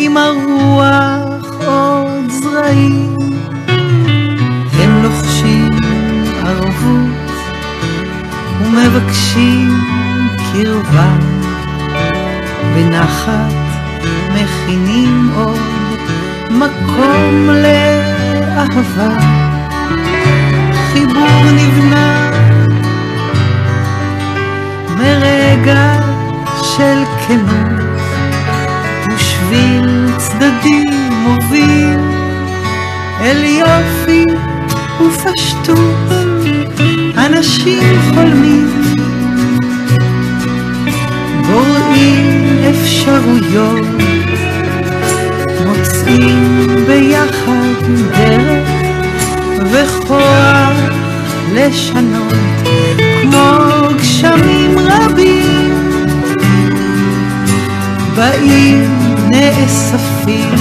עם הרוח עוד זרעים. הם לוחשים ערבות ומבקשים קרבה, בנחת מכינים עוד מקום לאהבה. חיבור נבנה מרגע של כנות בשביל צדדי מוביל אל יופי ופשטות. אנשים חולמים בוראים אפשרויות מוצאים ביחד דרך וכוח לשנות כמו גשמים רבים. באים נאספים,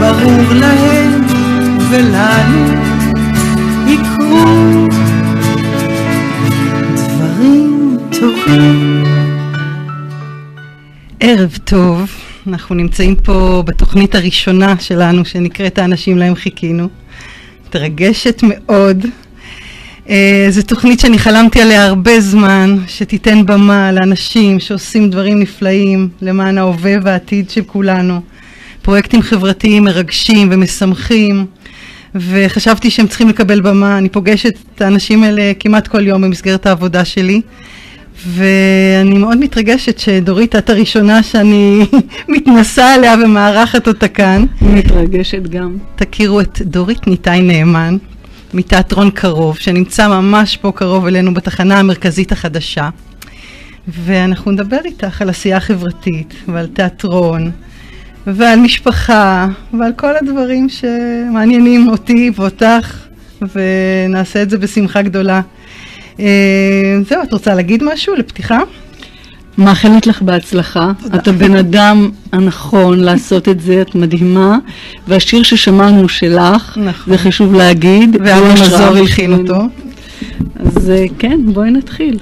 ברור להם ולנו יקרו דברים טובים. ערב טוב, אנחנו נמצאים פה בתוכנית הראשונה שלנו שנקראת האנשים להם חיכינו. מתרגשת מאוד. Uh, זו תוכנית שאני חלמתי עליה הרבה זמן, שתיתן במה לאנשים שעושים דברים נפלאים למען ההווה והעתיד של כולנו. פרויקטים חברתיים מרגשים ומשמחים, וחשבתי שהם צריכים לקבל במה. אני פוגשת את האנשים האלה כמעט כל יום במסגרת העבודה שלי. ואני מאוד מתרגשת שדורית, את הראשונה שאני מתנסה עליה ומארחת אותה כאן. מתרגשת גם. תכירו את דורית ניתאי נאמן. מתיאטרון קרוב, שנמצא ממש פה קרוב אלינו בתחנה המרכזית החדשה. ואנחנו נדבר איתך על עשייה חברתית ועל תיאטרון ועל משפחה ועל כל הדברים שמעניינים אותי ואותך ונעשה את זה בשמחה גדולה. אה, זהו, את רוצה להגיד משהו לפתיחה? מאחלת לך בהצלחה. תודה. את הבן אדם הנכון לעשות את זה, את מדהימה. והשיר ששמענו שלך, נכון. זה חשוב להגיד. ואבא מזור הלחין אותו. אז אה, כן, בואי נתחיל.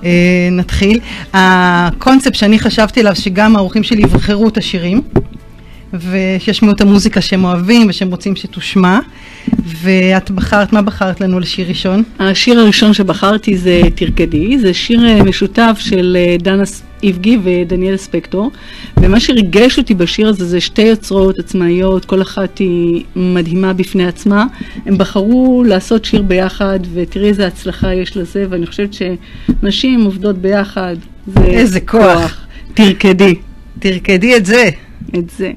Uh, נתחיל. הקונספט שאני חשבתי עליו, שגם האורחים שלי יבחרו את השירים, ושישמעו את המוזיקה שהם אוהבים ושהם רוצים שתושמע. ואת בחרת, מה בחרת לנו לשיר ראשון? השיר הראשון שבחרתי זה תרקדי, זה שיר אה, משותף של אה, דנה איבגי ודניאל ספקטור, ומה שריגש אותי בשיר הזה זה שתי יוצרות עצמאיות, כל אחת היא מדהימה בפני עצמה. הם בחרו לעשות שיר ביחד, ותראי איזה הצלחה יש לזה, ואני חושבת שנשים עובדות ביחד, זה איזה כוח. כוח. תרקדי. תרקדי את זה. את זה.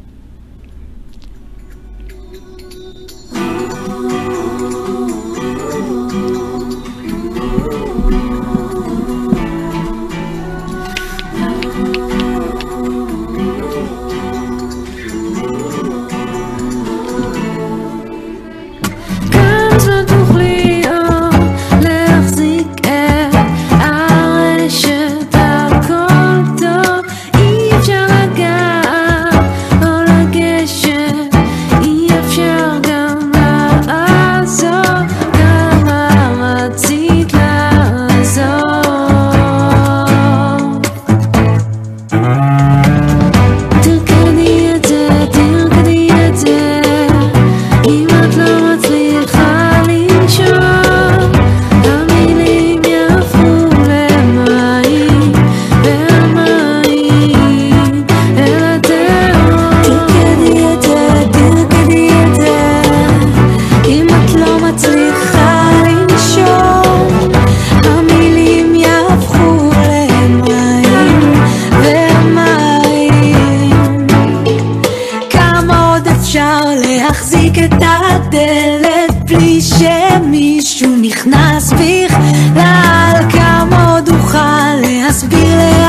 להחזיק את הדלת בלי שמישהו נכנס בכלל כמה עוד אוכל להסביר לה...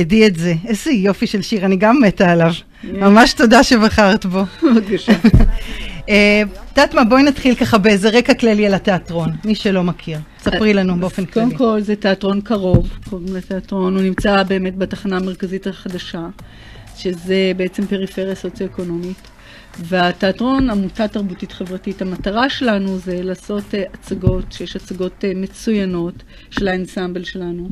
תרקדי את זה. איזה יופי של שיר, אני גם מתה עליו. ממש תודה שבחרת בו. בבקשה. אה, את יודעת מה, בואי נתחיל ככה באיזה רקע כללי על התיאטרון, מי שלא מכיר. ספרי לנו באופן כללי. קודם כל זה תיאטרון קרוב, קוראים לתיאטרון, הוא נמצא באמת בתחנה המרכזית החדשה, שזה בעצם פריפריה סוציו-אקונומית. והתיאטרון, עמותה תרבותית חברתית, המטרה שלנו זה לעשות אה, הצגות, שיש הצגות אה, מצוינות של האנסמבל שלנו,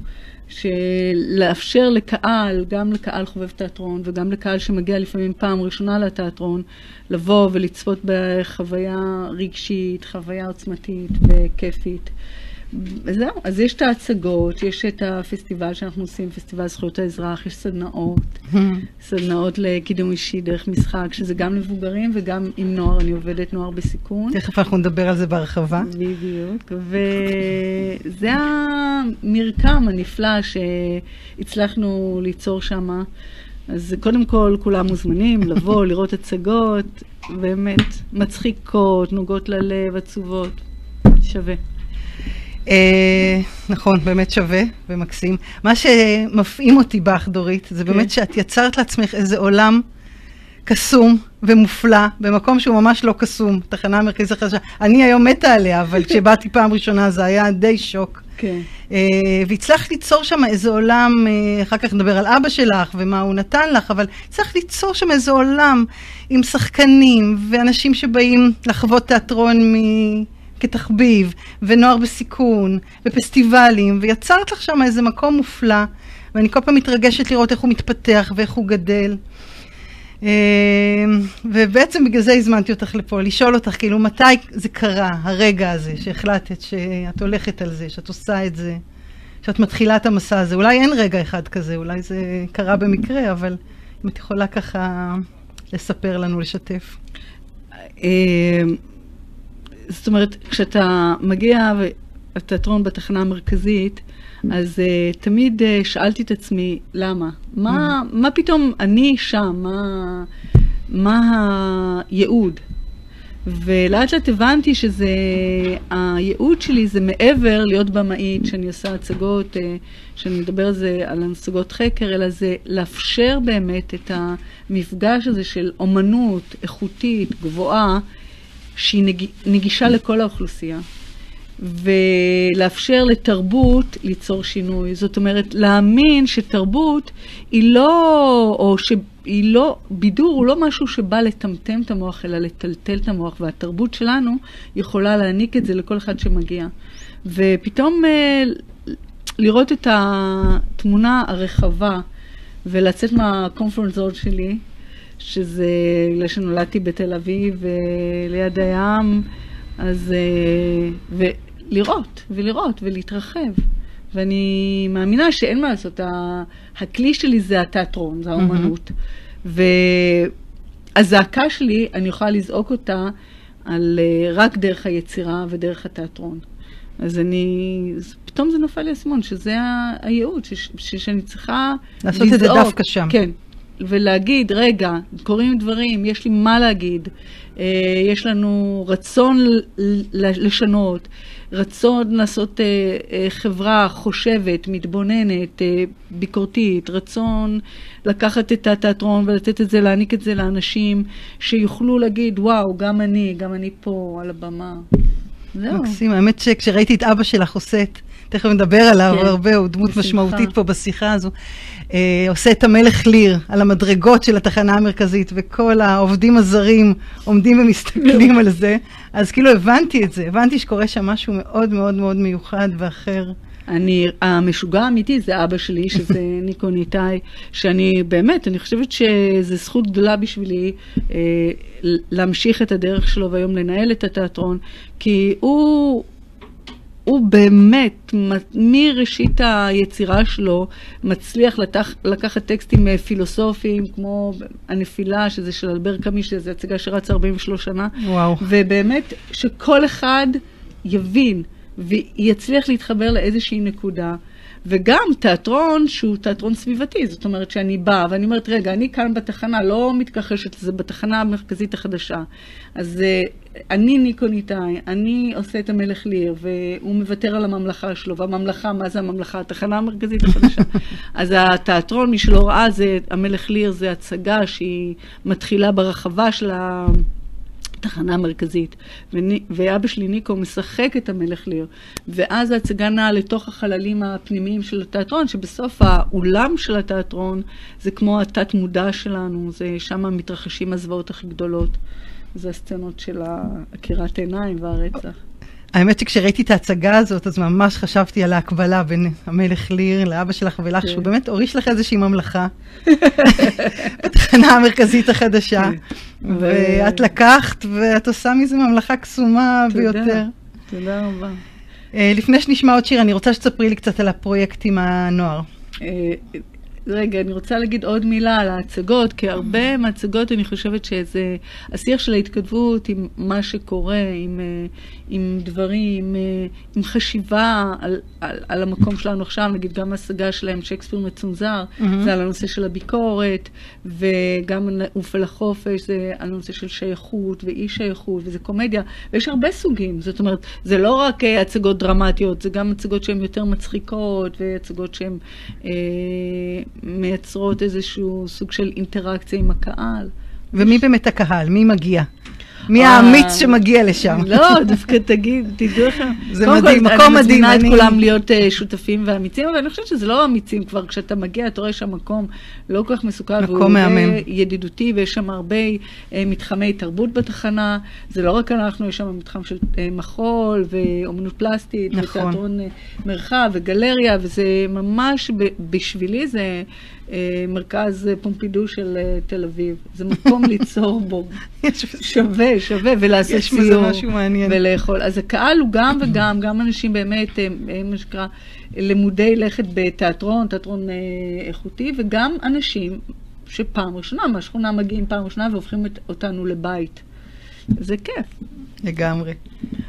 שלאפשר לקהל, גם לקהל חובב תיאטרון וגם לקהל שמגיע לפעמים פעם ראשונה לתיאטרון, לבוא ולצפות בחוויה רגשית, חוויה עוצמתית וכיפית. זהו, אז יש את ההצגות, יש את הפסטיבל שאנחנו עושים, פסטיבל זכויות האזרח, יש סדנאות, סדנאות לקידום אישי דרך משחק, שזה גם למבוגרים וגם עם נוער, אני עובדת נוער בסיכון. תכף אנחנו נדבר על זה בהרחבה. בדיוק, וזה המרקם הנפלא שהצלחנו ליצור שם. אז קודם כל, כולם מוזמנים לבוא, לראות הצגות, באמת מצחיקות, נוגעות ללב, עצובות, שווה. אה, נכון, באמת שווה ומקסים. מה שמפעים אותי בך, דורית, זה באמת כן. שאת יצרת לעצמך איזה עולם קסום ומופלא, במקום שהוא ממש לא קסום, תחנה המרכזית החדשה. אני היום מתה עליה, אבל כשבאתי פעם ראשונה זה היה די שוק. כן. אה, והצלחת ליצור שם איזה עולם, אה, אחר כך נדבר על אבא שלך ומה הוא נתן לך, אבל הצלחת ליצור שם איזה עולם עם שחקנים ואנשים שבאים לחוות תיאטרון מ... כתחביב, ונוער בסיכון, ופסטיבלים, ויצרת לך שם איזה מקום מופלא, ואני כל פעם מתרגשת לראות איך הוא מתפתח ואיך הוא גדל. אה, ובעצם בגלל זה הזמנתי אותך לפה, לשאול אותך, כאילו, מתי זה קרה, הרגע הזה, שהחלטת שאת הולכת על זה, שאת עושה את זה, שאת מתחילה את המסע הזה. אולי אין רגע אחד כזה, אולי זה קרה במקרה, אבל אם את יכולה ככה לספר לנו, לשתף. זאת אומרת, כשאתה מגיע לתיאטרון בתחנה המרכזית, אז uh, תמיד uh, שאלתי את עצמי, למה? מה, מה פתאום אני שם? מה, מה הייעוד? ולאט לאט הבנתי שזה, הייעוד שלי זה מעבר להיות במאית, שאני עושה הצגות, אה, שאני מדבר על זה, על הצגות חקר, אלא זה לאפשר באמת את המפגש הזה של אומנות איכותית, גבוהה, שהיא נג... נגישה לכל האוכלוסייה. ולאפשר לתרבות ליצור שינוי. זאת אומרת, להאמין שתרבות היא לא, או שהיא לא, בידור הוא לא משהו שבא לטמטם את המוח, אלא לטלטל את המוח, והתרבות שלנו יכולה להעניק את זה לכל אחד שמגיע. ופתאום אה, לראות את התמונה הרחבה ולצאת מהקומפורט זון שלי, שזה בגלל שנולדתי בתל אביב, ליד הים, אז... ו... לראות ולראות ולהתרחב. ואני מאמינה שאין מה לעשות, הכלי שלי זה התיאטרון, זה האומנות. Mm-hmm. והזעקה שלי, אני יכולה לזעוק אותה על, אה, רק דרך היצירה ודרך התיאטרון. אז אני, פתאום זה נופל לי אסימון, שזה הייעוד, ש, ש, שאני צריכה לעשות לזעוק. לעשות את זה דווקא שם. כן, ולהגיד, רגע, קורים דברים, יש לי מה להגיד, אה, יש לנו רצון לשנות, רצון לעשות אה, אה, חברה חושבת, מתבוננת, ביקורתית, רצון לקחת את התיאטרון ולתת את זה, להעניק את זה לאנשים שיוכלו להגיד, וואו, גם אני, גם אני פה על הבמה. זהו. מקסים, האמת שכשראיתי את אבא שלך עושה את... תכף נדבר עליו כן, הרבה, הוא דמות בשמחה. משמעותית פה בשיחה הזו. אה, עושה את המלך ליר על המדרגות של התחנה המרכזית, וכל העובדים הזרים עומדים ומסתכלים על זה. אז כאילו הבנתי את זה, הבנתי שקורה שם משהו מאוד מאוד מאוד מיוחד ואחר. אני, המשוגע האמיתי זה אבא שלי, שזה ניקו ניתאי, שאני באמת, אני חושבת שזו זכות גדולה בשבילי אה, להמשיך את הדרך שלו והיום לנהל את התיאטרון, כי הוא... הוא באמת, מראשית היצירה שלו, מצליח לתח, לקחת טקסטים אה, פילוסופיים, כמו הנפילה, שזה של אלבר קאמי, שזו הצגה שרצה 43 שנה. וואו. ובאמת, שכל אחד יבין ויצליח להתחבר לאיזושהי נקודה. וגם תיאטרון שהוא תיאטרון סביבתי, זאת אומרת שאני באה ואני אומרת, רגע, אני כאן בתחנה, לא מתכחשת לזה, בתחנה המרכזית החדשה. אז אה, אני ניקו ניתאי, אני עושה את המלך ליר, והוא מוותר על הממלכה שלו, והממלכה, מה זה הממלכה? התחנה המרכזית החדשה. אז התיאטרון, מי שלא ראה, זה, המלך ליר זה הצגה שהיא מתחילה ברחבה של ה... תחנה מרכזית, ואבא שלי ניקו משחק את המלך ליר, ואז ההצגה נעה לתוך החללים הפנימיים של התיאטרון, שבסוף האולם של התיאטרון זה כמו התת מודע שלנו, זה שם מתרחשים הזוועות הכי גדולות. זה הסצנות של עקירת עיניים והרצח. האמת שכשראיתי את ההצגה הזאת, אז ממש חשבתי על ההקבלה בין המלך ליר לאבא שלך ולך, כן. שהוא באמת הוריש לך איזושהי ממלכה בתחנה המרכזית החדשה. כן. ואת לקחת ואת עושה מזה ממלכה קסומה ביותר. תודה רבה. אה, לפני שנשמע עוד שיר, אני רוצה שתספרי לי קצת על הפרויקט עם הנוער. אה, רגע, אני רוצה להגיד עוד מילה על ההצגות, כי הרבה מההצגות, אני חושבת שזה השיח של ההתכתבות עם מה שקורה, עם, אה, עם דברים, אה, עם חשיבה על, על, על המקום שלנו עכשיו, נגיד גם ההשגה שלהם, שייקספיר מצונזר, mm-hmm. זה על הנושא של הביקורת, וגם עוף אל החופש, זה על הנושא של שייכות ואי שייכות, וזה קומדיה, ויש הרבה סוגים, זאת אומרת, זה לא רק אה, הצגות דרמטיות, זה גם הצגות שהן יותר מצחיקות, והצגות שהן... אה, מייצרות איזשהו סוג של אינטראקציה עם הקהל. ומי באמת הקהל? מי מגיע? מי האמיץ שמגיע לשם? לא, דווקא תגיד, תדעו לכם. זה מדהים, מקום מדהים. אני מזמינה את כולם להיות אה, שותפים ואמיצים, אבל אני חושבת שזה לא אמיצים כבר, כשאתה מגיע, אתה רואה שהמקום לא כל כך מסוכן. מקום מהמם. ידידותי, ויש שם הרבה אה, מתחמי תרבות בתחנה. זה לא רק אנחנו, יש שם מתחם של אה, מחול ואומנות פלסטית, נכון. ותיאטרון מרחב וגלריה, וזה ממש, בשבילי זה... אה, מרכז פומפידו של אה, תל אביב. זה מקום ליצור בו. שווה, שווה, ולעשות סיור. יש בזה משהו מעניין. ולאכול. אז הקהל הוא גם וגם, גם אנשים באמת, אה, מה שנקרא, למודי לכת בתיאטרון, תיאטרון איכותי, וגם אנשים שפעם ראשונה מהשכונה מגיעים פעם ראשונה והופכים אותנו לבית. זה כיף. לגמרי.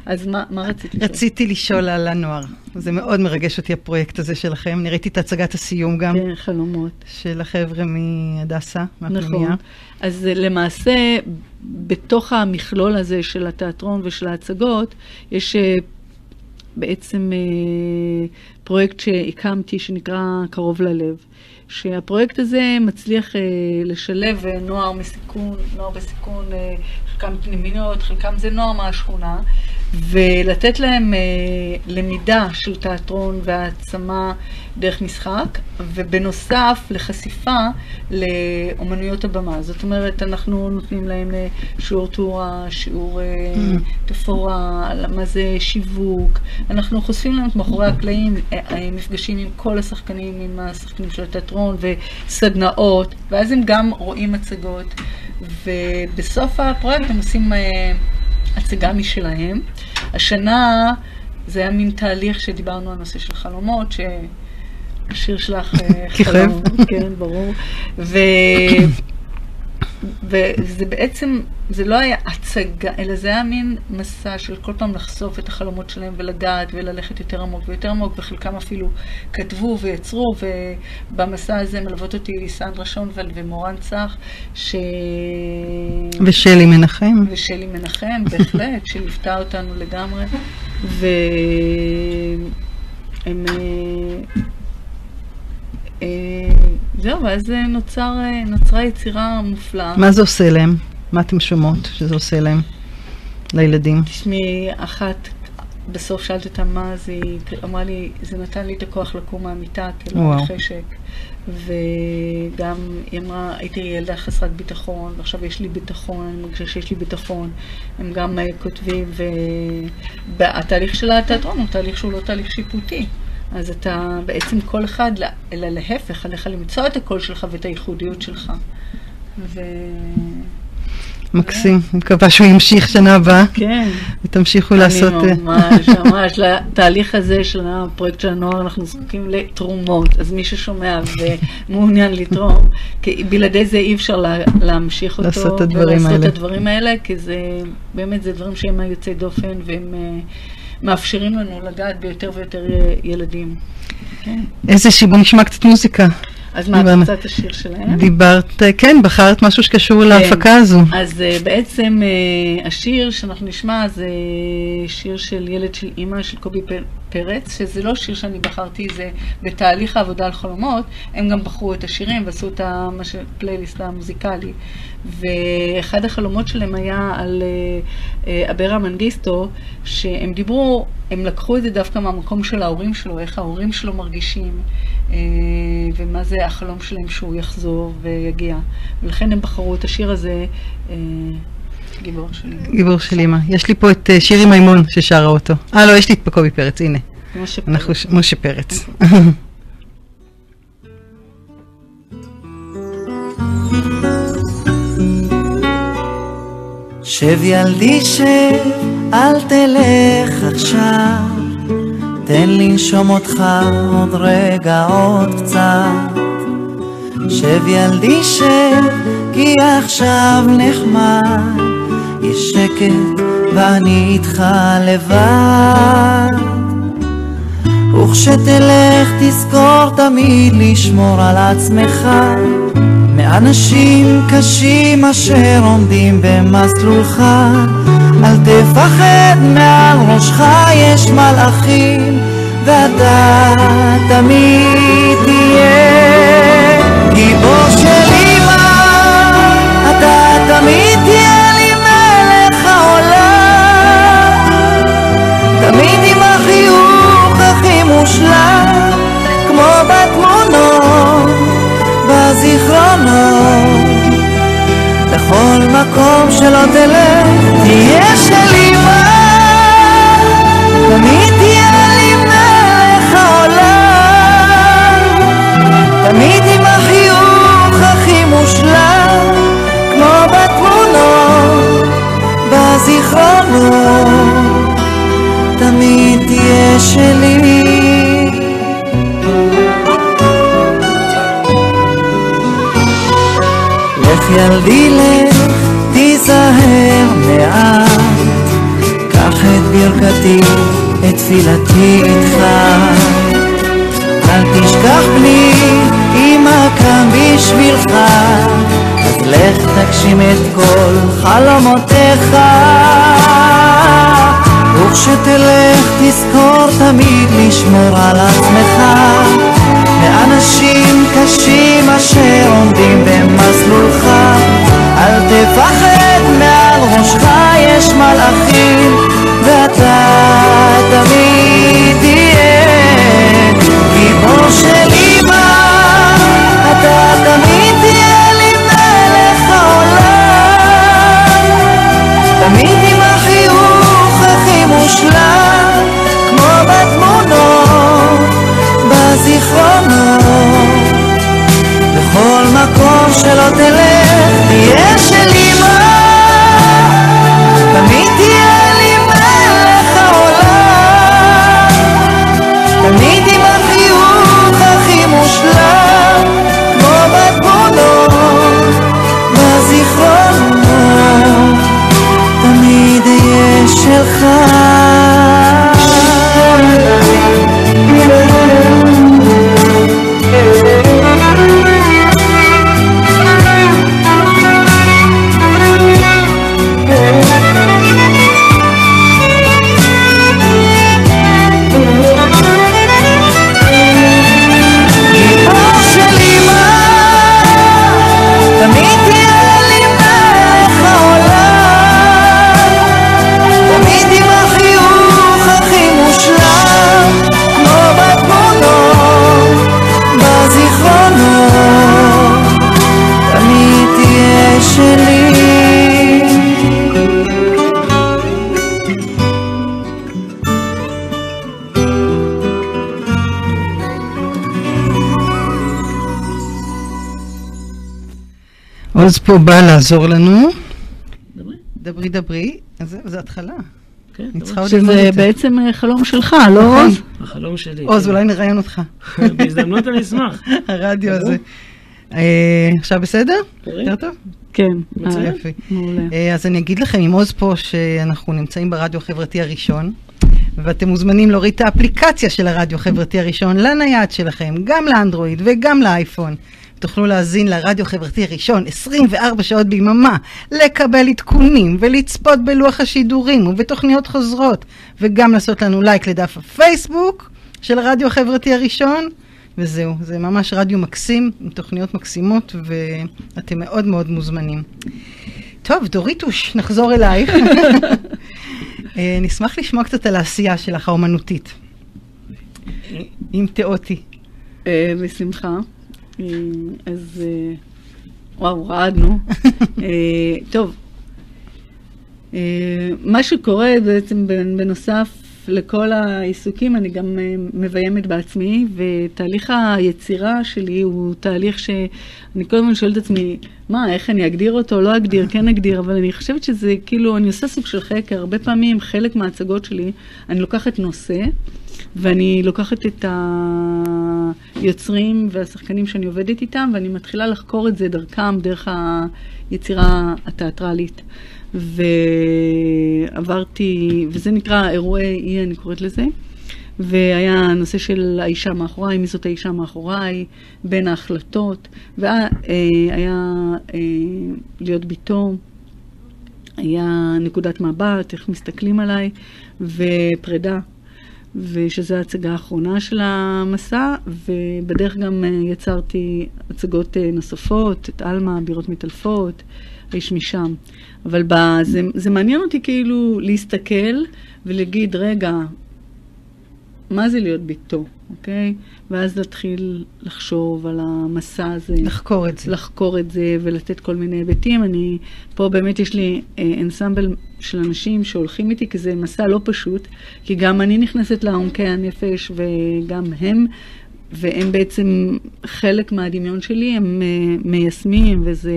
אז מה, מה רצית לשאול? רציתי לשאול על הנוער. זה מאוד מרגש אותי הפרויקט הזה שלכם. אני ראיתי את הצגת הסיום גם. כן, חלומות. של החבר'ה מהדסה, מהפנימייה. נכון. אז למעשה, בתוך המכלול הזה של התיאטרון ושל ההצגות, יש אה, בעצם אה, פרויקט שהקמתי שנקרא קרוב ללב. שהפרויקט הזה מצליח אה, לשלב אה, נוער מסיכון, נוער בסיכון, אה, חלקם פנימיות, חלקם זה נוער מהשכונה, ולתת להם אה, למידה של תיאטרון והעצמה דרך משחק, ובנוסף לחשיפה לאומנויות הבמה. זאת אומרת, אנחנו נותנים להם אה, שיעור תאורה, שיעור אה, mm. תפאורה, מה זה שיווק, אנחנו חושפים להם את מאחורי הקלעים, אה, אה, מפגשים עם כל השחקנים, עם השחקנים של התיאטרון וסדנאות, ואז הם גם רואים הצגות, ובסוף הפרויקט הם עושים... אה, הצגה משלהם. השנה זה היה מין תהליך שדיברנו על נושא של חלומות, שהשיר שלך אה, חלום, כן, ברור. ו... וזה בעצם, זה לא היה הצגה, אלא זה היה מין מסע של כל פעם לחשוף את החלומות שלהם ולגעת וללכת יותר עמוק ויותר עמוק, וחלקם אפילו כתבו ויצרו, ובמסע הזה מלוות אותי סנדרה שונבלד ומורן צח, ש... ושלי מנחם. ושלי מנחם, בהחלט, שליוותה אותנו לגמרי, והם... אה, אה, זהו, ואז נוצר, אה, נוצרה יצירה מופלאה. מה זה עושה להם? מה אתם שומעות שזה עושה להם, לילדים? תשמעי, אחת, בסוף שאלת אותה מה זה, היא אמרה לי, זה נתן לי את הכוח לקום מהמיטה, כאילו, חשק. וגם היא אמרה, הייתי ילדה חסרת ביטחון, ועכשיו יש לי ביטחון, אני מרגישה שיש לי ביטחון. הם גם uh, כותבים, והתהליך של התיאטרון הוא תהליך שהוא לא תהליך שיפוטי. אז אתה בעצם כל אחד, אלא להפך, עליך למצוא את הקול שלך ואת הייחודיות שלך. ו... מקסים, אני מקווה שהוא ימשיך שנה הבאה. כן. ותמשיכו לעשות... אני ממש, ממש, לתהליך הזה של הפרויקט של הנוער, אנחנו זקוקים לתרומות. אז מי ששומע ומעוניין לתרום, כי בלעדי זה אי אפשר להמשיך אותו. לעשות את הדברים האלה. ולעשות את הדברים האלה, כי זה, באמת, זה דברים שהם יוצאי דופן, והם... מאפשרים לנו לגעת ביותר ויותר אה, ילדים. כן. איזה שיבוא נשמע קצת מוזיקה. אז מה, את. רוצה את השיר שלהם? דיברת, אה, כן, בחרת משהו שקשור להפקה הזו. אז uh, בעצם uh, השיר שאנחנו נשמע זה שיר של ילד של אימא של קובי פרץ, שזה לא שיר שאני בחרתי, זה בתהליך העבודה על חלומות, הם גם בחרו את השירים ועשו את הפלייליסט המוזיקלי. ואחד החלומות שלהם היה על uh, uh, אברה מנגיסטו, שהם דיברו, הם לקחו את זה דווקא מהמקום של ההורים שלו, איך ההורים שלו מרגישים, uh, ומה זה החלום שלהם שהוא יחזור ויגיע. ולכן הם בחרו את השיר הזה, גיבור שלי. גיבור של אימא. יש לי פה את אה, שירי מימון ששרה אותו. אה, לא, יש לי את קובי פרץ, הנה. משה פרץ. משה פרץ. שב ילדי שב, אל תלך עכשיו, תן לנשום אותך עוד רגע עוד קצת. שב ילדי שב, כי עכשיו נחמד, יש שקט ואני איתך לבד. וכשתלך תזכור תמיד לשמור על עצמך מאנשים קשים אשר עומדים במסלולך. אל תפחד מעל ראשך יש מלאכים ואתה תמיד תהיה גיבור של אמא. אתה תמיד תהיה לי מלך העולם. תמיד עם החיוך הכי מושלם, כמו בתמונות, בזיכרונות. בכל מקום שלא תלך, תהיה של אמא. תמיד תהיה לי מלך העולם. תמיד עם החיוך הכי מושלם, כמו בתמונות, בזיכרונות. תמיד תהיה שלי. ילדי לך, תיזהר מעט, קח את ברכתי, את תפילתי איתך. אל תשכח בני, אמא כאן בשבילך, אז לך תגשים את כל חלומותיך. וכשתלך תזכור תמיד לשמור על עצמך מאנשים קשים אשר עומדים במסלולך. אל תפחד מעל ראשך יש מלאכים ואתה עוז פה בא לעזור לנו. דברי. דברי דברי. אז זהו, זו התחלה. כן, אני. צריכה עוד שזה. בעצם אה, חלום שלך, לא נכון. עוז? החלום שלי. עוז, כן. אולי נראיין אותך. בהזדמנות אני אשמח. הרדיו. הזה. אה, עכשיו בסדר? יותר טוב? כן. מצוין. אה, יופי. מעולה. אז אני אגיד לכם עם עוז פה שאנחנו נמצאים ברדיו החברתי הראשון, ואתם מוזמנים להוריד את האפליקציה של הרדיו החברתי הראשון לנייד שלכם, גם לאנדרואיד וגם לאייפון. תוכלו להאזין לרדיו החברתי הראשון 24 שעות ביממה, לקבל עדכונים ולצפות בלוח השידורים ובתוכניות חוזרות, וגם לעשות לנו לייק לדף הפייסבוק של הרדיו החברתי הראשון. וזהו, זה ממש רדיו מקסים, עם תוכניות מקסימות, ואתם מאוד מאוד מוזמנים. טוב, דוריטוש, נחזור אלייך. אה, נשמח לשמוע קצת על העשייה שלך, האומנותית. עם תיאותי. אה, בשמחה. אז אה, וואו, רעדנו. אה, טוב, אה, מה שקורה בעצם בנ- בנוסף לכל העיסוקים, אני גם מביימת בעצמי, ותהליך היצירה שלי הוא תהליך שאני כל הזמן שואלת את עצמי, מה, איך אני אגדיר אותו, לא אגדיר, כן אגדיר, אבל אני חושבת שזה כאילו, אני עושה סוג של חקר, הרבה פעמים חלק מההצגות שלי, אני לוקחת נושא, ואני לוקחת את היוצרים והשחקנים שאני עובדת איתם, ואני מתחילה לחקור את זה דרכם, דרך היצירה התיאטרלית. ועברתי, וזה נקרא אירועי אי, אני קוראת לזה. והיה הנושא של האישה מאחוריי, מי זאת האישה מאחוריי, בין ההחלטות, והיה אה, להיות ביתו, היה נקודת מבט, איך מסתכלים עליי, ופרידה, ושזו ההצגה האחרונה של המסע, ובדרך גם אה, יצרתי הצגות אה, נוספות, את עלמה, בירות מתעלפות, האיש משם. אבל ב, זה, זה מעניין אותי כאילו להסתכל ולהגיד, רגע, מה זה להיות ביתו, אוקיי? ואז להתחיל לחשוב על המסע הזה. לחקור את זה. לחקור את זה ולתת כל מיני היבטים. אני, פה באמת יש לי אה, אנסמבל של אנשים שהולכים איתי, כי זה מסע לא פשוט, כי גם אני נכנסת לעומקי הנפש וגם הם, והם בעצם חלק מהדמיון שלי, הם אה, מיישמים, וזה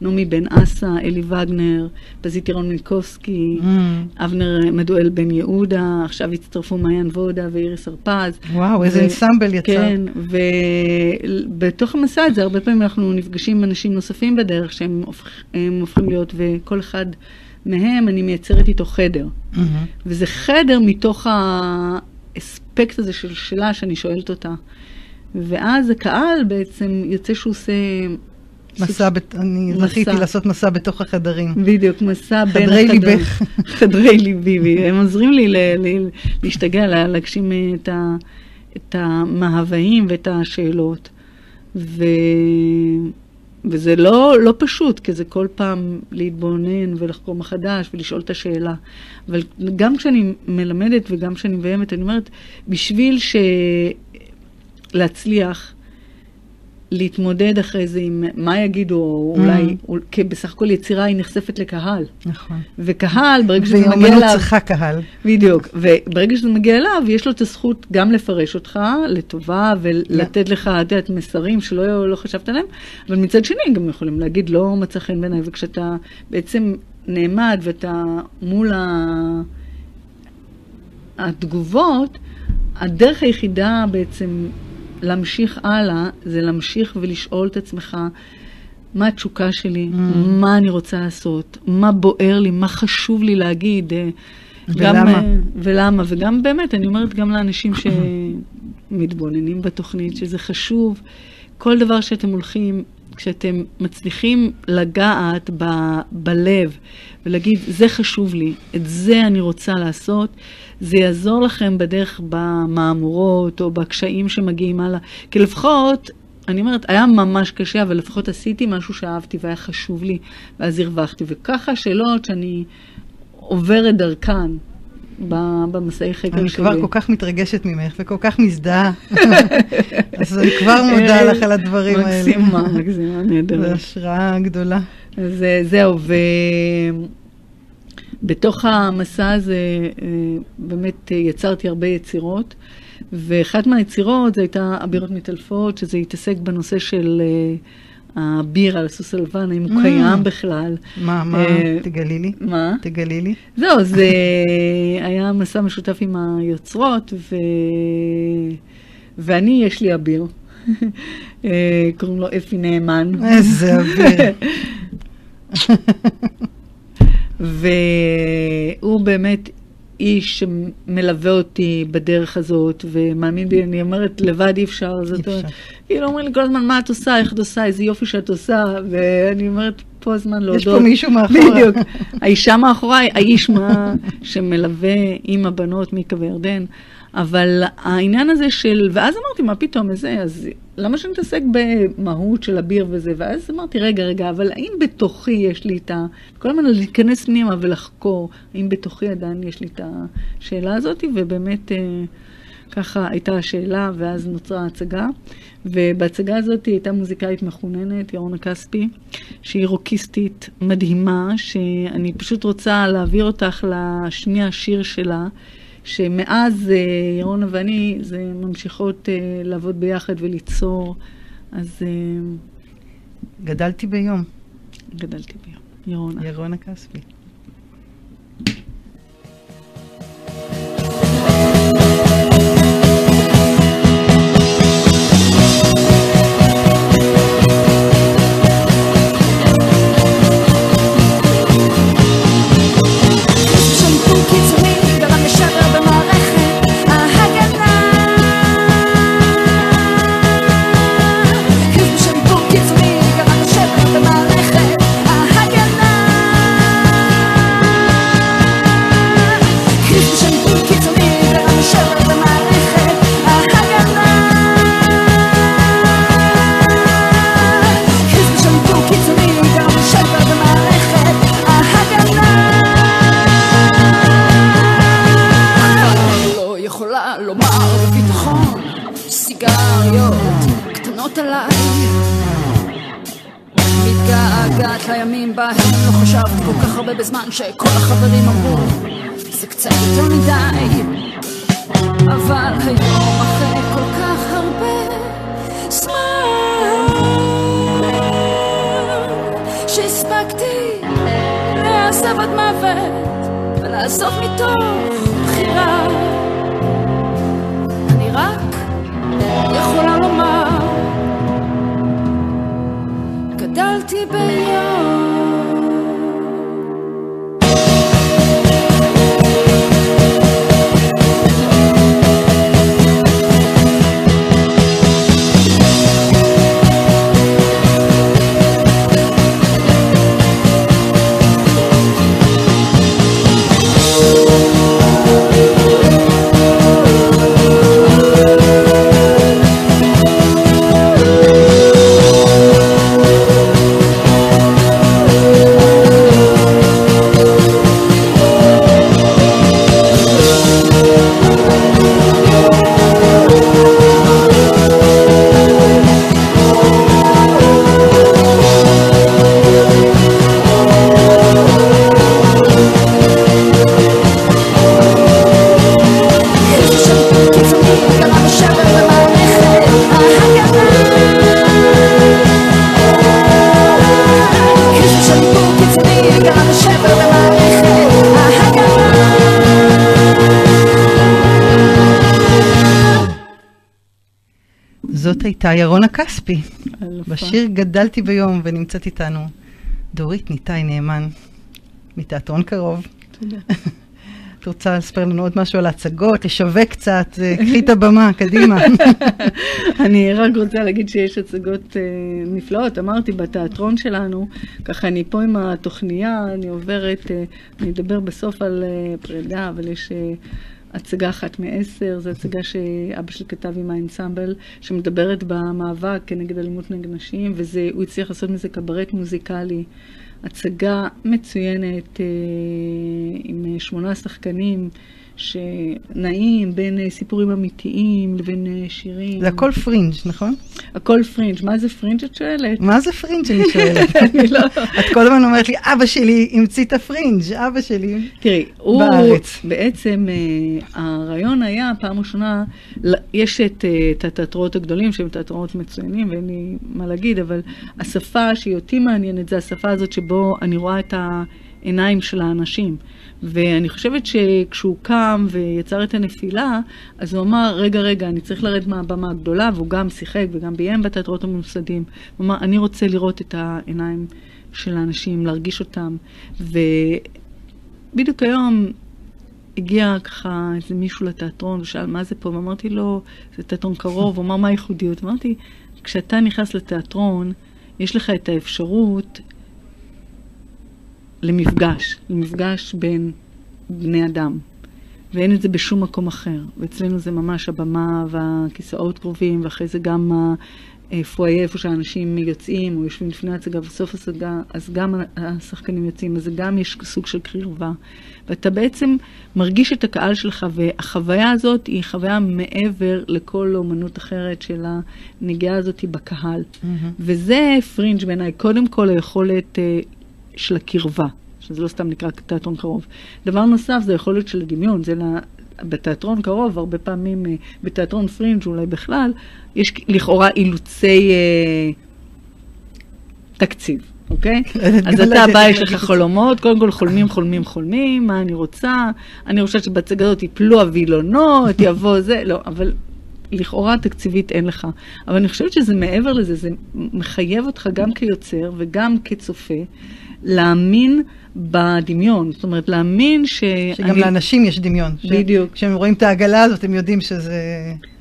נעמי בן אסה, אלי וגנר, פזית ירון מילקובסקי, Mm, אבנר מדואל בן יהודה, עכשיו הצטרפו מעיין וודה ואיריס הרפז. וואו, איזה אנסמבל יצא. כן, ובתוך המסע הזה הרבה פעמים אנחנו נפגשים עם אנשים נוספים בדרך שהם הופכ, הם הופכים להיות, וכל אחד מהם אני מייצרת איתו חדר. מהמם. וזה חדר מתוך האספקט הזה של שלה שאני שואלת אותה. ואז הקהל בעצם יוצא שהוא עושה... מסע, בת- אני מסע. זכיתי לעשות מסע בתוך החדרים. בדיוק, מסע בין חדרי החדרים. ליבך. חדרי ליבי, הם עוזרים לי ל- ל- להשתגע, לה- להגשים את, ה, את המאוויים ואת השאלות. ו, וזה לא, לא פשוט, כי זה כל פעם להתבונן ולחקור מחדש ולשאול את השאלה. אבל גם כשאני מלמדת וגם כשאני מביימת, אני אומרת, בשביל ש... להצליח, להתמודד אחרי זה עם מה יגידו, או אולי, כי בסך הכל יצירה היא נחשפת לקהל. נכון. וקהל, ברגע שזה מגיע ואומנות אליו, צריכה קהל. בדיוק, וברגע שזה מגיע אליו, יש לו את הזכות גם לפרש אותך לטובה ולתת לך, את יודעת, מסרים שלא לא חשבת עליהם, אבל מצד שני גם יכולים להגיד לא מצא חן בעיניי, וכשאתה בעצם נעמד ואתה מול ה... התגובות, הדרך היחידה בעצם להמשיך הלאה, זה להמשיך ולשאול את עצמך, מה התשוקה שלי, Mm. מה אני רוצה לעשות, מה בוער לי, מה חשוב לי להגיד. אה, ולמה? אה, ולמה, וגם באמת, אני אומרת גם לאנשים שמתבוננים בתוכנית, שזה חשוב, כל דבר שאתם הולכים, כשאתם מצליחים לגעת ב, בלב ולהגיד, זה חשוב לי, את זה אני רוצה לעשות, זה יעזור לכם בדרך במהמורות או בקשיים שמגיעים הלאה. כי לפחות, אני אומרת, היה ממש קשה, אבל לפחות עשיתי משהו שאהבתי והיה חשוב לי, ואז הרווחתי. וככה השאלות שאני עוברת דרכן במסעי חקר שלי. אני כבר כל כך מתרגשת ממך וכל כך מזדהה. אז אני כבר מודה לך על הדברים האלה. מקסימה, מקסימה, זו נהדרת. השראה גדולה. אז אה, זהו, ובתוך המסע הזה אה, באמת אה, יצרתי הרבה יצירות, ואחת מהיצירות זו הייתה אבירות מתעלפות, שזה התעסק בנושא של אה, הביר על הסוס הלבן, האם הוא Mm. קיים בכלל. מה, מה, אה, תגלי לי. מה? תגלי לי. זהו, זה היה מסע משותף עם היוצרות, ו... ואני, יש לי אביר. אה, קוראים לו אפי נאמן. איזה אוויר. והוא באמת איש שמלווה אותי בדרך הזאת, ומאמין בי, אני אומרת, לבד אי אפשר. זאת. אומרת, כאילו אומרים לי כל הזמן, מה את עושה, איך את עושה, איזה יופי שאת עושה, ואני אומרת, פה הזמן להודות. יש פה מישהו מאחורה. בדיוק. האישה מאחוריי, האיש מה שמלווה עם הבנות מיקה וירדן. אבל העניין הזה של, ואז אמרתי, מה פתאום, איזה, אז למה שאני מתעסק במהות של הביר וזה? ואז אמרתי, רגע, רגע, אבל האם בתוכי יש לי את ה... כל הזמן להיכנס פנימה ולחקור, האם בתוכי עדיין יש לי את השאלה הזאת? ובאמת, אה, ככה הייתה השאלה, ואז נוצרה ההצגה. ובהצגה הזאת הייתה מוזיקאית מחוננת, ירונה כספי, שהיא רוקיסטית מדהימה, שאני פשוט רוצה להעביר אותך להשמיע שיר שלה. שמאז אה, ירונה ואני זה ממשיכות אה, לעבוד ביחד וליצור, אז אה, גדלתי ביום, גדלתי ביום. ירונה. ירונה כספי. הרבה בזמן שכל החברים אמרו זה קצת יותר מדי אבל היום אחרי כל כך הרבה זמן שהספקתי להעזב עד מוות ולעזוב מתוך בחירה אני רק יכולה לומר גדלתי ביום הייתה ירונה כספי. בשיר גדלתי ביום, ונמצאת איתנו דורית ניתאי נאמן, מתיאטרון קרוב. תודה. את רוצה לספר לנו עוד משהו על ההצגות, לשווק קצת, אה, קחי את הבמה, קדימה. אני רק רוצה להגיד שיש הצגות אה, נפלאות. אמרתי, בתיאטרון שלנו, ככה אני פה עם התוכניה, אני עוברת, אה, אני אדבר בסוף על אה, פרידה, אבל יש אה, הצגה אחת מעשר, זו הצגה שאבא שלי כתב עם האנסמבל, שמדברת במאבק כנגד אלימות נגד נשים, והוא הצליח לעשות מזה קברט מוזיקלי. הצגה מצוינת אה, עם שמונה שחקנים שנעים בין אה, סיפורים אמיתיים לבין אה, שירים. זה הכל פרינג', נכון? הכל פרינג'. מה זה פרינג' את שואלת? מה זה פרינג', אני שואלת. אני לא... את כל הזמן אומרת לי, אבא שלי המציא את הפרינג', אבא שלי. תראי, הוא בארץ. בעצם, אה, הרעיון היה, פעם ראשונה, יש את, את התיאטראות הגדולים, שהם תיאטראות מצוינים, ואין לי מה להגיד, אבל השפה שהיא אותי מעניינת, זה השפה הזאת שבו אני רואה את העיניים של האנשים. ואני חושבת שכשהוא קם ויצר את הנפילה, אז הוא אמר, רגע, רגע, אני צריך לרדת מהבמה הגדולה, והוא גם שיחק וגם ביים בתיאטראות הממוסדים. הוא אמר, אני רוצה לראות את העיניים של האנשים, להרגיש אותם. ובדיוק היום הגיע ככה איזה מישהו לתיאטרון ושאל מה זה פה, ואמרתי לו, זה תיאטרון קרוב, הוא אמר מה הייחודיות? אמרתי, כשאתה נכנס לתיאטרון, יש לך את האפשרות למפגש, למפגש בין בני אדם. ואין את זה בשום מקום אחר. ואצלנו זה ממש הבמה והכיסאות קרובים, ואחרי זה גם הפואיה, איפה שאנשים יוצאים או יושבים לפני ההצגה, בסוף ההצגה, אז גם השחקנים יוצאים, אז גם יש סוג של קרבה. ואתה בעצם מרגיש את הקהל שלך, והחוויה הזאת היא חוויה מעבר לכל אומנות אחרת של הנגיעה הזאת בקהל. Mm-hmm. וזה פרינג' בעיניי, קודם כל היכולת uh, של הקרבה. שזה לא סתם נקרא תיאטרון קרוב. דבר נוסף זה היכולת של הדמיון, זה לה, בתיאטרון קרוב, הרבה פעמים אה, בתיאטרון פרינג' אולי בכלל, יש לכאורה אילוצי אה, תקציב. אוקיי? אז אתה בא, יש לך חלומות, קודם כל חולמים, חולמים, חולמים, מה אני רוצה? אני חושבת שבהצגה הזאת יפלו הווילונות, יבוא זה, לא, אבל לכאורה תקציבית אין לך. אבל אני חושבת שזה מעבר לזה, זה מחייב אותך גם כיוצר וגם כצופה להאמין בדמיון. זאת אומרת, להאמין ש... שגם אני... לאנשים יש דמיון. בדיוק. כשהם רואים את העגלה הזאת, הם יודעים שזה...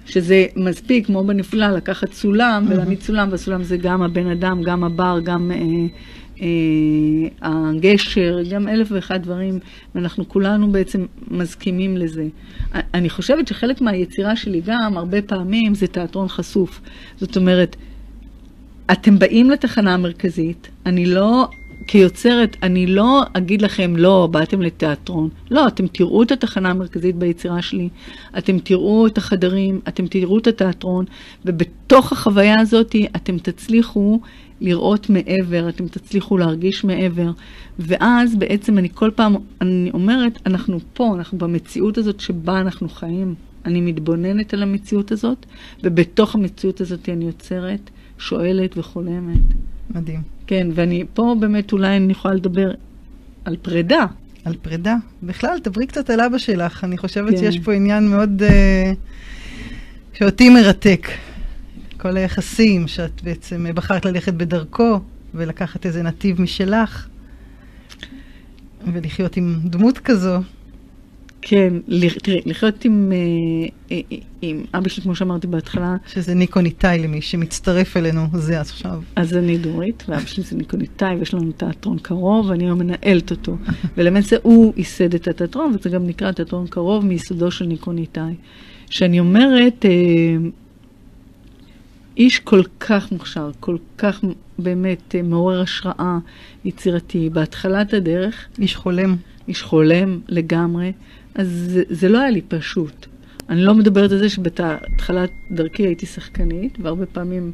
שזה מספיק, כמו בנפלא, לקחת סולם mm-hmm. ולהעמיד סולם, והסולם זה גם הבן אדם, גם הבר, גם אה, אה, הגשר, גם אלף ואחד דברים, ואנחנו כולנו בעצם מסכימים לזה. אני חושבת שחלק מהיצירה שלי גם, הרבה פעמים, זה תיאטרון חשוף. זאת אומרת, אתם באים לתחנה המרכזית, אני לא כיוצרת, אני לא אגיד לכם, לא, באתם לתיאטרון. לא, אתם תראו את התחנה המרכזית ביצירה שלי, אתם תראו את החדרים, אתם תראו את התיאטרון, ובתוך החוויה הזאת אתם תצליחו לראות מעבר, אתם תצליחו להרגיש מעבר. ואז בעצם אני כל פעם, אני אומרת, אנחנו פה, אנחנו במציאות הזאת שבה אנחנו חיים. אני מתבוננת על המציאות הזאת, ובתוך המציאות הזאת אני יוצרת, שואלת וחולמת. מדהים. כן, ואני פה באמת אולי אני יכולה לדבר על פרידה. על פרידה. בכלל, דברי קצת על אבא שלך. אני חושבת כן. שיש פה עניין מאוד... uh, שאותי מרתק. כל היחסים, שאת בעצם בחרת ללכת בדרכו, ולקחת איזה נתיב משלך, ולחיות עם דמות כזו. כן, תראי, לחיות עם, אה, אה, עם אבא שלי, כמו שאמרתי בהתחלה. שזה ניקו ניטאי למי שמצטרף אלינו, זה עכשיו. אז אני דורית, ואבא שלי זה ניקו ניטאי, ויש לנו תיאטרון קרוב, ואני היום מנהלת אותו. ולמעשה הוא ייסד את התיאטרון, וזה גם נקרא תיאטרון קרוב מיסודו של ניקו ניטאי. שאני אומרת, אה, איש כל כך מוכשר, כל כך באמת מעורר השראה, יצירתי, בהתחלת הדרך. איש חולם. איש חולם לגמרי. אז זה, זה לא היה לי פשוט. אני לא מדברת על זה שבהתחלת דרכי הייתי שחקנית, והרבה פעמים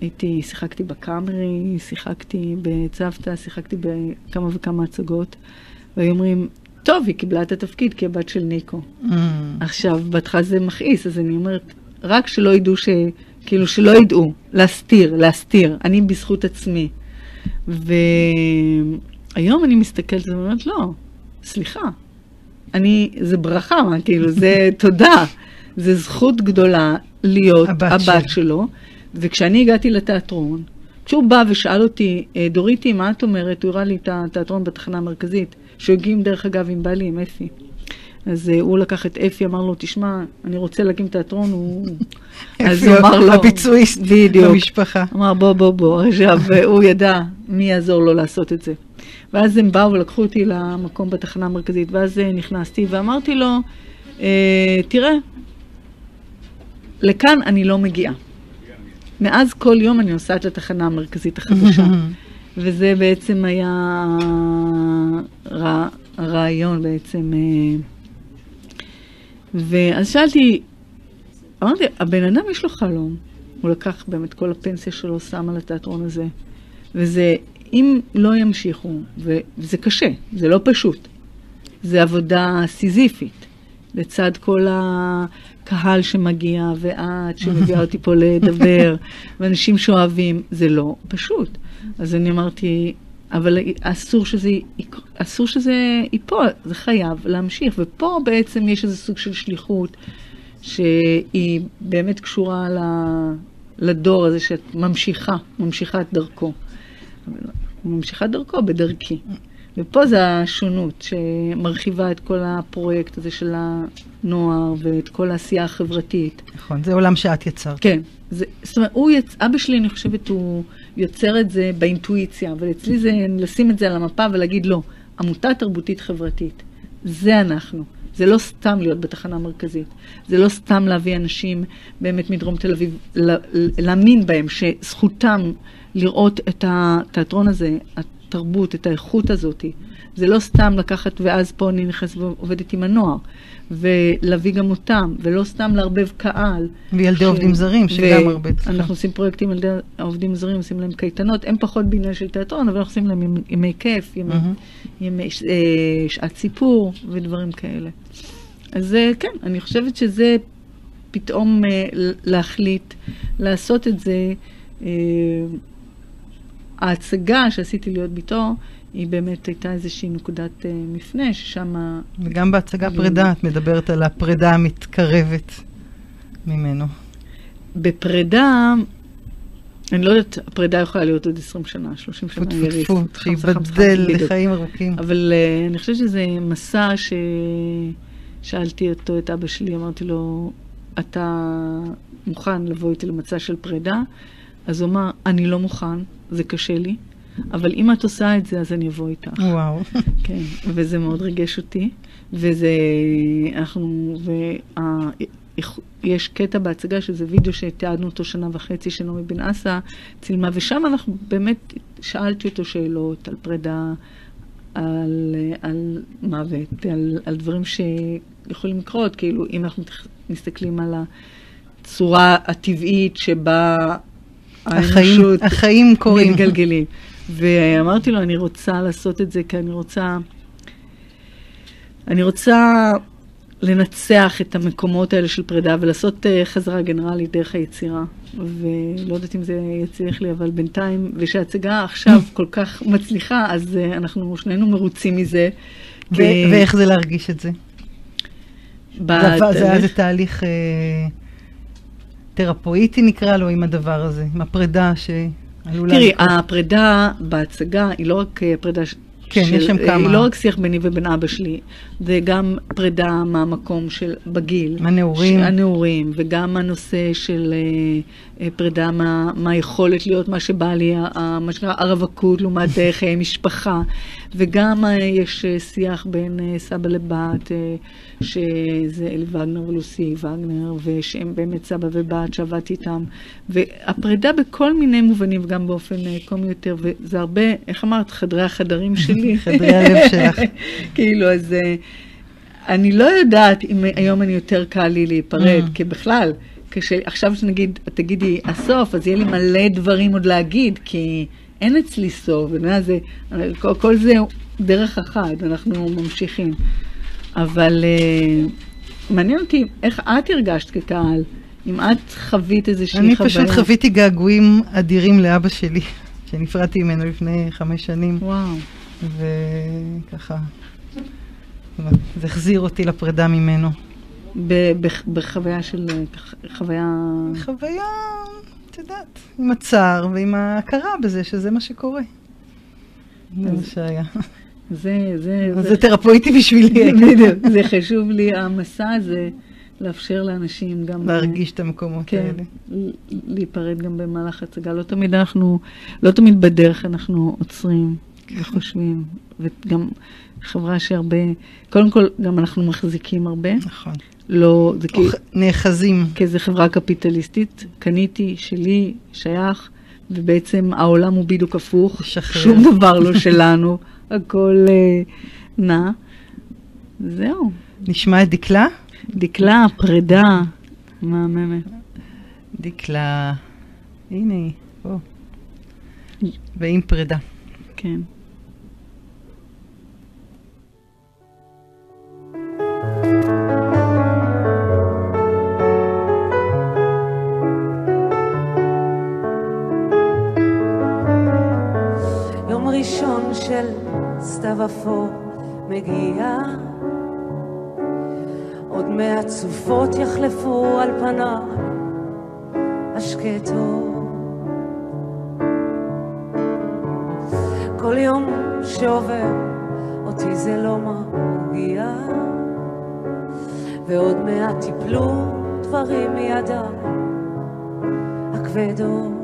הייתי, שיחקתי בקאמרי, שיחקתי בצוותא, שיחקתי בכמה וכמה הצגות, והיו אומרים, טוב, היא קיבלה את התפקיד כי הבת של ניקו. Mm. עכשיו, בהתחלה זה מכעיס, אז אני אומרת, רק שלא ידעו ש... כאילו, שלא ידעו, להסתיר, להסתיר. אני בזכות עצמי. והיום אני מסתכלת ואומרת, לא, סליחה, אני, זה ברכה, מה, כאילו, זה תודה. זה זכות גדולה להיות הבת, הבת של. שלו. וכשאני הגעתי לתיאטרון, כשהוא בא ושאל אותי, אה, דוריטי, מה את אומרת? הוא הראה לי את התיאטרון בתחנה המרכזית, שהגיעים דרך אגב עם בעלי, עם אפי. אז uh, הוא לקח את אפי, אמר לו, תשמע, אני רוצה להקים תיאטרון, הוא... אז הוא אמר לו... הביצועיסט במשפחה. אמר, בוא, בוא, בוא. עכשיו, הוא ידע מי יעזור לו לעשות את זה. ואז הם באו ולקחו אותי למקום בתחנה המרכזית, ואז אה, נכנסתי ואמרתי לו, אה, תראה, לכאן אני לא מגיעה. מאז כל יום אני נוסעת לתחנה המרכזית החדשה. וזה בעצם היה רע, הרעיון בעצם. ואז שאלתי, אמרתי, הבן אדם יש לו חלום. הוא לקח באמת כל הפנסיה שלו, שם על התיאטרון הזה. וזה אם לא ימשיכו, וזה קשה, זה לא פשוט, זה עבודה סיזיפית, לצד כל הקהל שמגיע, ואת שמביאה אותי פה לדבר, ואנשים שאוהבים, זה לא פשוט. אז אני אמרתי, אבל אסור שזה, אסור שזה ייפול, זה חייב להמשיך. ופה בעצם יש איזה סוג של שליחות שהיא באמת קשורה לדור הזה שאת ממשיכה, ממשיכה את דרכו. ממשיכה דרכו בדרכי. ופה זה השונות שמרחיבה את כל הפרויקט הזה של הנוער ואת כל העשייה החברתית. נכון, זה עולם שאת יצרת. כן. זה, זאת אומרת, הוא יצ... אבא שלי, אני חושבת, הוא יוצר את זה באינטואיציה, אבל אצלי זה לשים את זה על המפה ולהגיד, לא, עמותה תרבותית חברתית, זה אנחנו. זה לא סתם להיות בתחנה המרכזית, זה לא סתם להביא אנשים באמת מדרום תל אביב, לה, להאמין בהם שזכותם לראות את התיאטרון הזה, התרבות, את האיכות הזאת. זה לא סתם לקחת, ואז פה אני נכנסת ועובדת עם הנוער, ולהביא גם אותם, ולא סתם לערבב קהל. וילדי ש... עובדים זרים, שגם הרבה צריכים. אנחנו עושים פרויקטים עם ילדי העובדים זרים, עושים להם קייטנות, הם פחות בעניין של תיאטרון, אבל אנחנו עושים להם ימי כיף, ימי, mm-hmm. ימי אה, שעת סיפור ודברים כאלה. אז אה, כן, אני חושבת שזה פתאום אה, להחליט לעשות את זה. ההצגה שעשיתי להיות ביתו, היא באמת הייתה איזושהי נקודת uh, מפנה, ששם... וגם בהצגה פרידה, את מדברת על הפרידה המתקרבת ממנו. בפרידה, אני לא יודעת, הפרידה יכולה להיות עוד 20 שנה, 30 שנה. טפו טפו, שייבדל לחיים ארוכים. אבל uh, אני חושבת שזה מסע ששאלתי אותו, את אבא שלי, אמרתי לו, אתה מוכן לבוא איתי למצע של פרידה? אז הוא אמר, אני לא מוכן, זה קשה לי, אבל אם את עושה את זה, אז אני אבוא איתך. וואו. כן, וזה מאוד ריגש אותי, וזה, אנחנו, וה... יש קטע בהצגה שזה וידאו שתיעדנו אותו שנה וחצי שנעמי בן אסה צילמה, ושם אנחנו באמת, שאלתי אותו שאלות על פרידה, על, על מוות, על, על דברים שיכולים לקרות, כאילו אם אנחנו מסתכלים על הצורה הטבעית שבה החיים, החיים קורים. מתגלגלים. ואמרתי לו, אני רוצה לעשות את זה כי אני רוצה... אני רוצה לנצח את המקומות האלה של פרידה ולעשות uh, חזרה גנרלית דרך היצירה. ולא יודעת אם זה יצליח לי, אבל בינתיים, ושההצגה עכשיו כל כך מצליחה, אז uh, אנחנו שנינו מרוצים מזה. ו- כי... ואיך זה להרגיש את זה? זה היה איזה תהליך... Uh... תרפואיטי נקרא לו עם הדבר הזה, עם הפרידה שעלולה... תראי, לקרות. הפרידה בהצגה היא לא רק אה, פרידה כן, של, יש שם כמה. היא לא רק שיח ביני ובין אבא שלי, זה גם פרידה מהמקום של בגיל. הנעורים. הנעורים, וגם הנושא של uh, פרידה מה, מהיכולת להיות מה שבא לי, מה שנקרא הרווקות לעומת חיי משפחה. וגם uh, יש uh, שיח בין uh, סבא לבת, uh, שזה אלי וגנר ולוסי וגנר, ושהם באמת סבא ובת שעבדתי איתם. והפרידה בכל מיני מובנים, וגם באופן uh, קומי יותר, וזה הרבה, איך אמרת, חדרי החדרים שלי. חדרי הלב שלך. כאילו, אז uh, אני לא יודעת אם היום אני יותר קל לי להיפרד, mm. כי בכלל, עכשיו שנגיד, תגידי הסוף, אז יהיה לי מלא דברים עוד להגיד, כי... אין אצלי סוף, זה, כל, כל זה דרך אחת, אנחנו ממשיכים. אבל uh, מעניין אותי איך את הרגשת כקהל, אם את חווית איזושהי חוויה. אני פשוט חוויתי געגועים אדירים לאבא שלי, שנפרדתי ממנו לפני חמש שנים. וואו. וככה, זה החזיר אותי לפרידה ממנו. בחוויה של, חוויה... חוויה, את יודעת, עם הצער ועם ההכרה בזה שזה מה שקורה. זה מה שהיה. זה, זה, זה, זה תרפויטי בשבילי. בדיוק, זה חשוב לי, המסע הזה, לאפשר לאנשים גם... להרגיש את המקומות כן, האלה. להיפרד גם במהלך הצגה. לא תמיד אנחנו, לא תמיד בדרך אנחנו עוצרים וחושבים, וגם חברה שהרבה, קודם כל, גם אנחנו מחזיקים הרבה. נכון. לא, זה כי... נאחזים. כי זה חברה קפיטליסטית, קניתי, שלי, שייך, ובעצם העולם הוא בדיוק הפוך. שחרר. שום דבר לא שלנו. הכל uh, נע. זהו. נשמע את דקלה? דקלה, פרידה, מהממת. דקלה, הנה היא, פה. ועם פרידה. כן. יום ראשון של סתיו אפור מגיע. עוד מעט סופות יחלפו על פניו השקטו. כל יום שעובר אותי זה לא מרגיע, ועוד מעט תיפלו דברים מידיי הכבדות.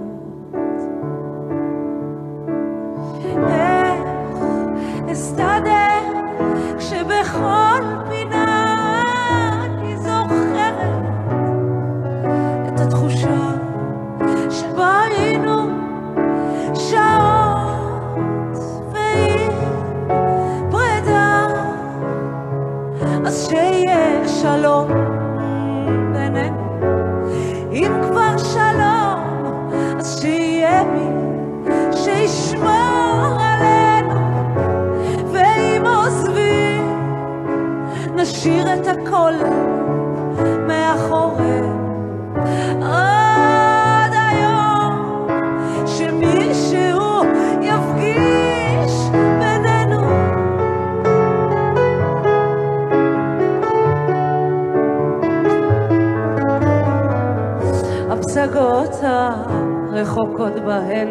הרחוקות בהן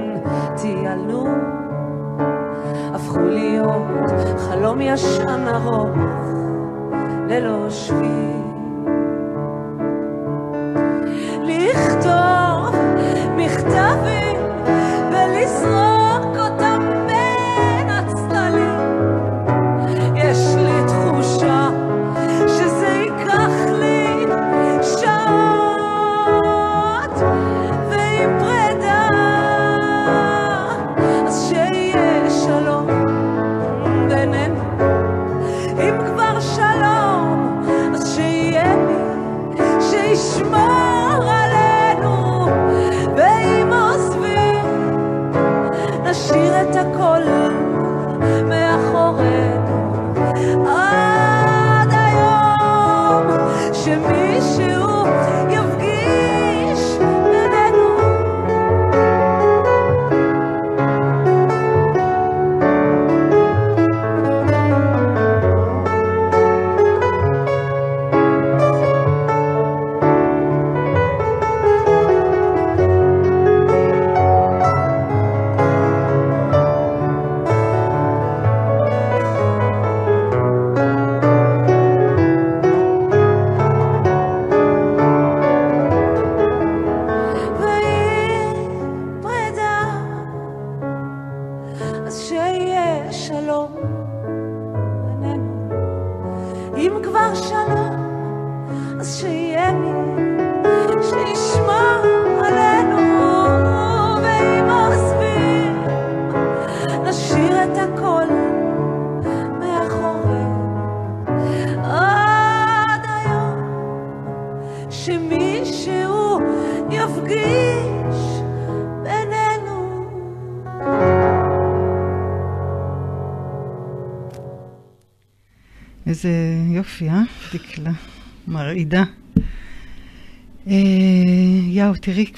טיילנו הפכו להיות חלום ישן ארוך ללא שביל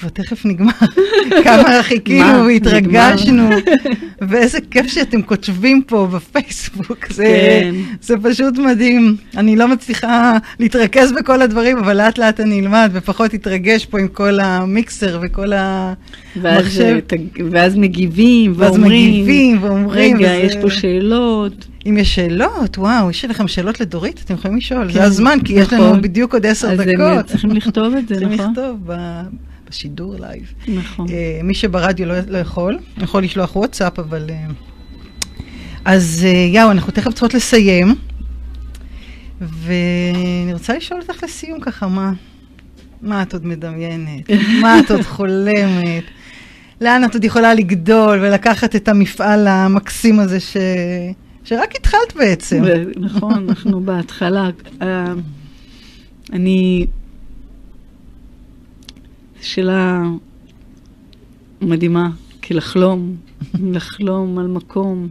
כבר תכף נגמר. כמה חיכינו? והתרגשנו. ואיזה כיף שאתם כותבים פה בפייסבוק. זה, כן. זה פשוט מדהים. אני לא מצליחה להתרכז בכל הדברים, אבל לאט לאט אני אלמד ופחות אתרגש פה עם כל המיקסר וכל ואז, המחשב. אה, תג- ואז מגיבים ואז ואומרים, מגיבים ואומרים. רגע, וזה- יש פה שאלות. אם יש שאלות, וואו, יש לכם שאלות לדורית? אתם יכולים לשאול, כן, זה הזמן, כי יש לנו נכון. בדיוק עוד עשר אז דקות. צריכים לכתוב את זה, צריכים נכון? לכתוב בשידור live. נכון. אה, מי שברדיו לא, לא יכול, יכול לשלוח וואטסאפ, אבל... אה, אז אה, יאו, אנחנו תכף צריכות לסיים, ואני רוצה לשאול אותך לסיום ככה, מה, מה את עוד מדמיינת? מה את עוד חולמת? לאן את עוד יכולה לגדול ולקחת את המפעל המקסים הזה ש... שרק התחלת בעצם? נכון, אנחנו בהתחלה. אני... שאלה מדהימה, כי לחלום, לחלום על מקום.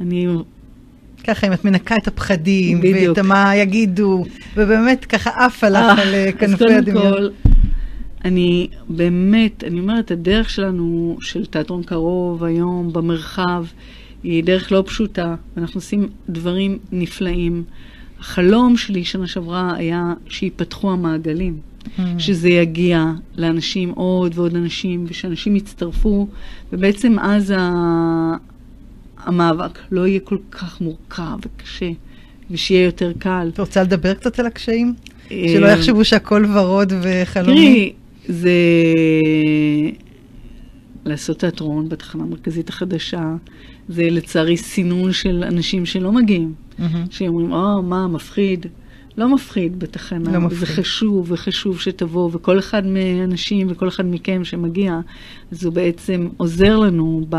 אני ככה, אם את מנקה את הפחדים, בדיוק. ואת מה יגידו, ובאמת ככה עפה לך אה, על אה, אז כנפי קודם הדמיון. כל, אני באמת, אני אומרת, הדרך שלנו, של תיאטרון קרוב היום במרחב, היא דרך לא פשוטה, ואנחנו עושים דברים נפלאים. החלום שלי שנה שעברה היה שיפתחו המעגלים, Mm. שזה יגיע לאנשים, עוד ועוד אנשים, ושאנשים יצטרפו, ובעצם אז ה... שהמאבק לא יהיה כל כך מורכב וקשה, ושיהיה יותר קל. את רוצה לדבר קצת על הקשיים? אה, שלא יחשבו שהכל ורוד וחלומי? תראי, זה לעשות תיאטרון בתחנה המרכזית החדשה, זה לצערי סינון של אנשים שלא מגיעים, מהמם. שאומרים, או, מה, מפחיד. לא מפחיד בתחנה, לא זה מפחיד. חשוב, וחשוב שתבואו, וכל אחד מהאנשים וכל אחד מכם שמגיע, אז הוא בעצם עוזר לנו ב,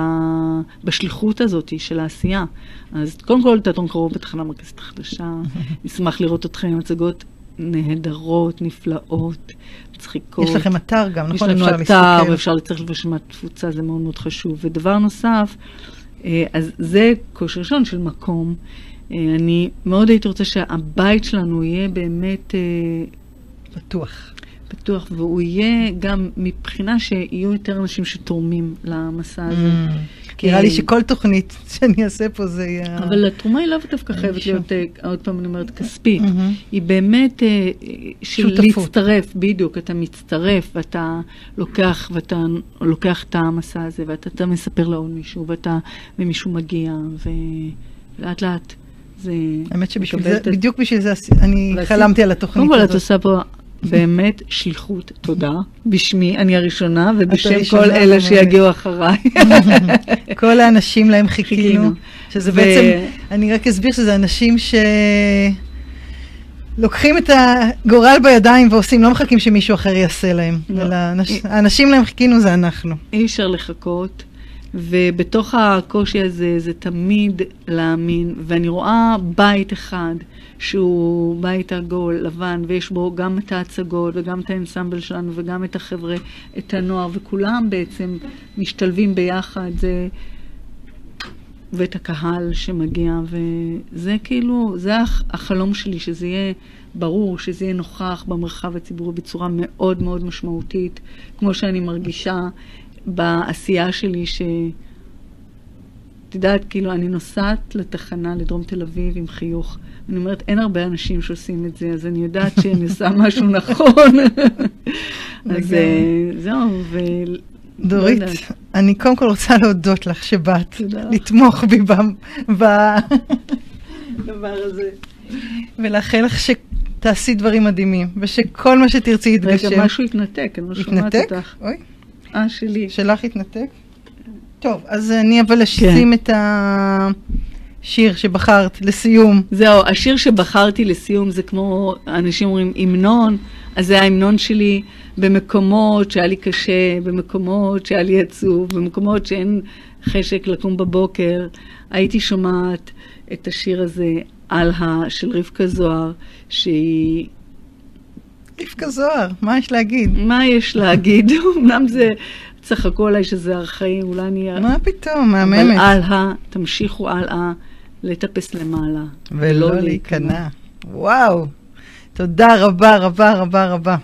בשליחות הזאת של העשייה. אז קודם כל, תיאטרון קרוב בתחנה המרכזית החדשה, נשמח לראות אתכם, הצגות נהדרות, נפלאות, מצחיקות. יש לכם אתר גם, יש נכון? לנו אפשר אתר, להסתכל. ואפשר לצריך ברשימת תפוצה, זה מאוד מאוד חשוב. ודבר נוסף, אה, אז זה קושי ראשון של מקום. אה, אני מאוד הייתי רוצה שהבית שלנו יהיה באמת אה, בטוח. פתוח, והוא יהיה גם מבחינה שיהיו יותר אנשים שתורמים למסע הזה. כי נראה לי שכל תוכנית שאני אעשה פה זה יהיה... אבל התרומה היא לאו דווקא חייבת. להיות, אה, עוד פעם אני אומרת, כספית. מהמם. היא באמת אה, של שותפות. להצטרף, בדיוק, אתה מצטרף ואתה לוקח, ואתה לוקח את המסע הזה, ואתה אתה מספר לעוד מישהו, ואתה, ומישהו מגיע, ולאט לאט זה... האמת שבשביל זה, את בדיוק בשביל זה אני ועשית- חלמתי על התוכנית קודם כל, את הזאת. עושה פה באמת שליחות, תודה. בשמי, אני הראשונה, ובשם הראשונה, כל אלה. שיגיעו אחריי. כל האנשים להם חיכינו. שזה ו- בעצם, אני רק אסביר שזה אנשים ש... לוקחים את הגורל בידיים ועושים, לא מחכים שמישהו אחר יעשה להם. לא. אלא האנש- האנשים להם חיכינו זה אנחנו. אי אפשר לחכות, ובתוך הקושי הזה זה תמיד להאמין, ואני רואה בית אחד שהוא בית עגול, לבן, ויש בו גם את ההצגות וגם את האנסמבל שלנו וגם את החבר'ה, את הנוער, וכולם בעצם משתלבים ביחד, זה... ואת הקהל שמגיע, וזה כאילו, זה הח- החלום שלי, שזה יהיה ברור, שזה יהיה נוכח במרחב הציבורי בצורה מאוד מאוד משמעותית, כמו שאני מרגישה בעשייה שלי, ש... את יודעת, כאילו, אני נוסעת לתחנה לדרום תל אביב עם חיוך. אני אומרת, אין הרבה אנשים שעושים את זה, אז אני יודעת שאני עושה משהו נכון. אז אה, זהו, ו... דורית, לא. אני קודם כל רוצה להודות לך שבאת. לתמוך בי בדבר הזה, ולאחל לך שתעשי דברים מדהימים, ושכל מה שתרצי יתגשם. רגע, משהו התנתק, אני לא שומעת התנתק? אותך. אוי, אה, שלי. שלך התנתק? טוב, אז אני אבל אשים את השיר שבחרת לסיום. זהו, השיר שבחרתי לסיום זה כמו, אנשים אומרים המנון, אז זה ההמנון שלי במקומות שהיה לי קשה, במקומות שהיה לי עצוב, במקומות שאין חשק לקום בבוקר. הייתי שומעת את השיר הזה, אלהה, של רבקה זוהר, שהיא... רבקה זוהר, מה יש להגיד? מה יש להגיד? אמנם זה, צחקו עליי שזה ארכאי, אולי אני... מה פתאום, אבל מהממת. הלאה, תמשיכו הלאה, לטפס למעלה. ולא להיכנע. וואו, תודה רבה רבה רבה רבה.